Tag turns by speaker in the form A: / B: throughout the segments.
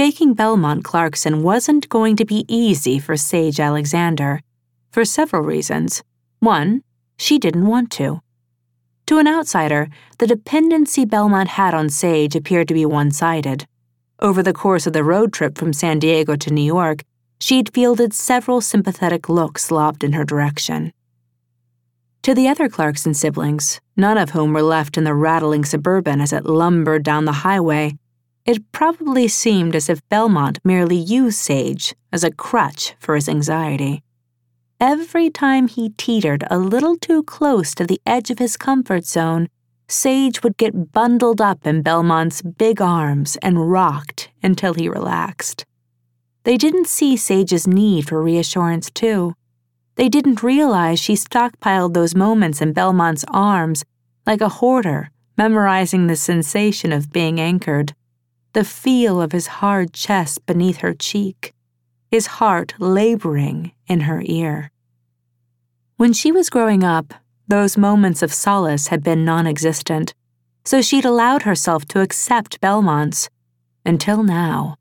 A: Shaking Belmont Clarkson wasn't going to be easy for Sage Alexander, for several reasons. One, she didn't want to. To an outsider, the dependency Belmont had on Sage appeared to be one sided. Over the course of the road trip from San Diego to New York, she'd fielded several sympathetic looks lobbed in her direction. To the other Clarkson siblings, none of whom were left in the rattling suburban as it lumbered down the highway, it probably seemed as if Belmont merely used Sage as a crutch for his anxiety. Every time he teetered a little too close to the edge of his comfort zone, Sage would get bundled up in Belmont's big arms and rocked until he relaxed. They didn't see Sage's need for reassurance, too. They didn't realize she stockpiled those moments in Belmont's arms like a hoarder memorizing the sensation of being anchored, the feel of his hard chest beneath her cheek, his heart laboring in her ear. When she was growing up, those moments of solace had been non existent, so she'd allowed herself to accept Belmont's. Until now.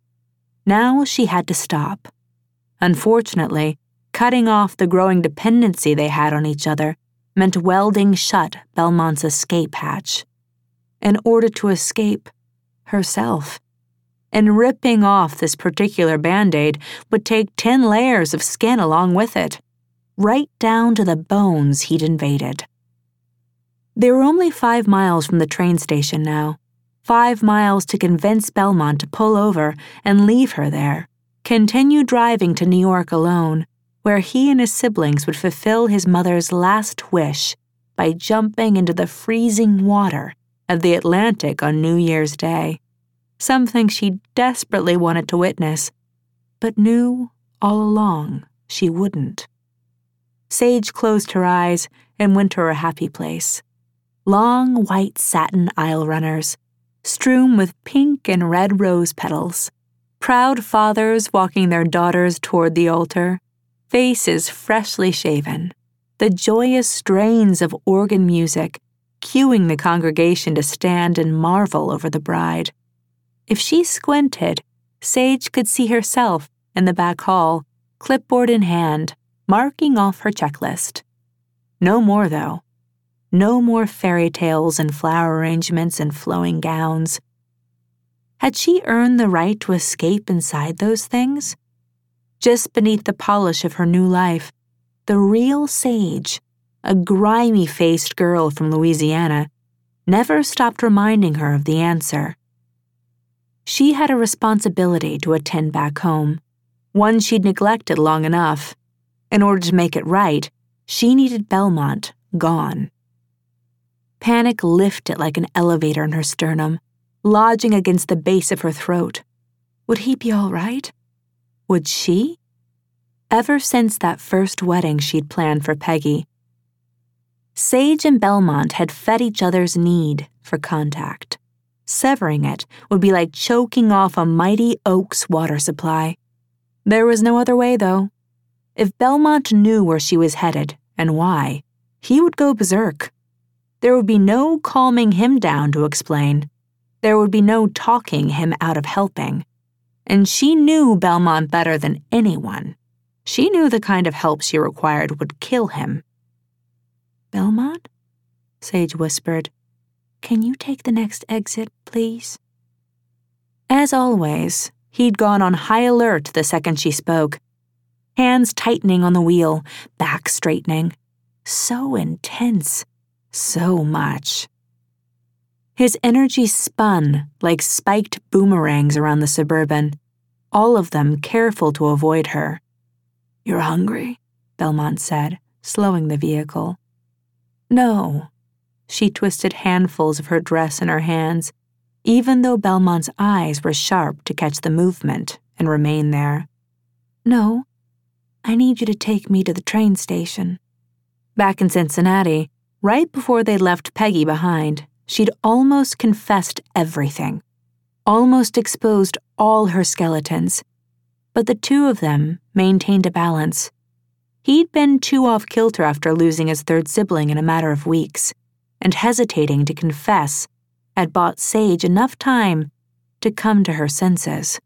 A: Now she had to stop. Unfortunately, cutting off the growing dependency they had on each other meant welding shut Belmont's escape hatch. In order to escape herself. And ripping off this particular band aid would take 10 layers of skin along with it, right down to the bones he'd invaded. They were only five miles from the train station now, five miles to convince Belmont to pull over and leave her there, continue driving to New York alone, where he and his siblings would fulfill his mother's last wish by jumping into the freezing water of the Atlantic on New Year's Day, something she desperately wanted to witness, but knew all along she wouldn't. Sage closed her eyes and went to her happy place. Long white satin aisle runners, strewn with pink and red rose petals, proud fathers walking their daughters toward the altar, faces freshly shaven, the joyous strains of organ music cueing the congregation to stand and marvel over the bride. If she squinted, Sage could see herself in the back hall, clipboard in hand, marking off her checklist. No more, though. No more fairy tales and flower arrangements and flowing gowns. Had she earned the right to escape inside those things? Just beneath the polish of her new life, the real Sage, a grimy faced girl from Louisiana, never stopped reminding her of the answer. She had a responsibility to attend back home, one she'd neglected long enough. In order to make it right, she needed Belmont gone. Panic lifted like an elevator in her sternum, lodging against the base of her throat. Would he be all right? Would she? Ever since that first wedding she'd planned for Peggy, Sage and Belmont had fed each other's need for contact. Severing it would be like choking off a mighty oak's water supply. There was no other way, though. If Belmont knew where she was headed and why, he would go berserk. There would be no calming him down to explain. There would be no talking him out of helping and she knew Belmont better than anyone. She knew the kind of help she required would kill him. Belmont? Sage whispered. Can you take the next exit, please? As always, he'd gone on high alert the second she spoke. Hands tightening on the wheel, back straightening. So intense. So much. His energy spun like spiked boomerangs around the suburban, all of them careful to avoid her. You're hungry, Belmont said, slowing the vehicle. No. She twisted handfuls of her dress in her hands, even though Belmont's eyes were sharp to catch the movement and remain there. No, I need you to take me to the train station. Back in Cincinnati, right before they left Peggy behind, she'd almost confessed everything, almost exposed all her skeletons. But the two of them maintained a balance. He'd been too off kilter after losing his third sibling in a matter of weeks, and hesitating to confess had bought Sage enough time to come to her senses.